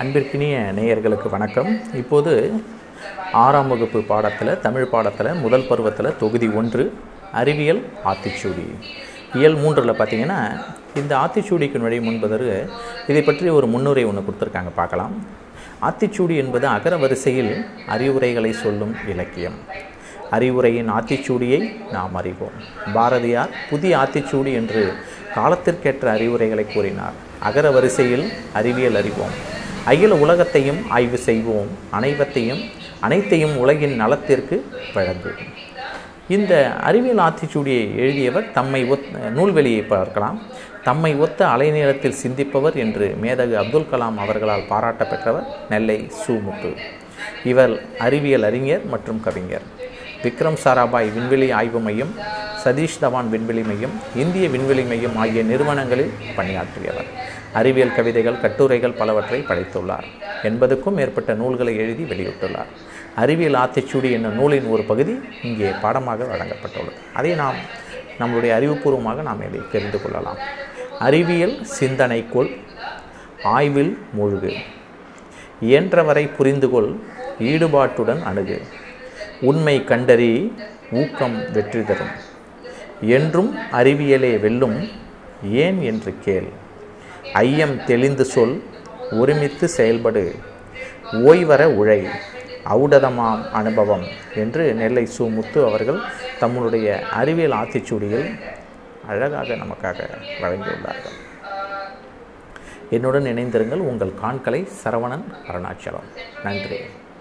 அன்பிற்கினிய நேயர்களுக்கு வணக்கம். இப்போது ஆறாம் வகுப்பு பாடத்தில் தமிழ் பாடத்தில் முதல் பருவத்தில் தொகுதி ஒன்று அறிவியல் ஆத்திச்சூடி. இயல் மூன்றில் பார்த்தீங்கன்னா இந்த ஆத்திச்சூடிக்கு நுழையும் முன்பதற்கு இதை பற்றி ஒரு முன்னுரை ஒன்று கொடுத்துருக்காங்க பார்க்கலாம். ஆத்திச்சூடி என்பது அகர வரிசையில் அறிவுரைகளை சொல்லும் இலக்கியம். அறிவுரையின் ஆத்திச்சூடியை நாம் அறிவோம். பாரதியார் புதிய ஆத்திச்சூடி என்று காலத்திற்கேற்ற அறிவுரைகளை கூறினார். அகர வரிசையில் அறிவியல் அறிவோம். அகில உலகத்தையும் ஆய்வு செய்வோம். அனைவத்தையும் அனைத்தையும் உலகின் நலத்திற்கு வழங்குவோம் இந்த அறிவியல் ஆத்திச்சூடியை எழுதியவர் தம்மை ஒத் நூல்வெளியை பார்க்கலாம். தம்மை ஒத்த அலைநீளத்தில் சிந்திப்பவர் என்று மேதகு அப்துல் கலாம் அவர்களால் பாராட்ட பெற்றவர் நெல்லை சுமுத்து. இவர் அறிவியல் அறிஞர் மற்றும் கவிஞர். விக்ரம் சாராபாய் விண்வெளி ஆய்வு மையம் சதீஷ் தவான் விண்வெளி மையம் இந்திய விண்வெளி மையம் ஆகிய நிறுவனங்களில் பணியாற்றியவர். அறிவியல் கவிதைகள் கட்டுரைகள் பலவற்றை படைத்துள்ளார். எண்பதுக்கும் மேற்பட்ட நூல்களை எழுதி வெளியிட்டுள்ளார். அறிவியல் ஆத்திச்சூடி என்னும் நூலின் ஒரு பகுதி இங்கே பாடமாக வழங்கப்பட்டுள்ளது. அதை நாம் நம்மளுடைய அறிவுபூர்வமாக நாம் இதை தெரிந்து கொள்ளலாம். அறிவியல் சிந்தனைக்குள் ஆய்வில் மூழ்கு. இயன்றவரை புரிந்துகொள் ஈடுபாட்டுடன் அணுகு. உண்மை கண்டறி ஊக்கம் வெற்றி தரும். என்றும் அறிவியலே வெல்லும் ஏன் என்று கேள். ஐயம் தெளிந்து சொல் ஒருமித்து செயல்படு. ஓய்வர உழை ஔடதமாம் அனுபவம் என்று நெல்லை சு முத்து அவர்கள் தம்முடைய அறிவியல் ஆத்திச்சூடியில் அழகாக நமக்காக வழங்கியுள்ளார்கள் என்னுடன் இணைந்திருங்கள் உங்கள் காண்களை சரவணன் அருணாச்சலம். நன்றி.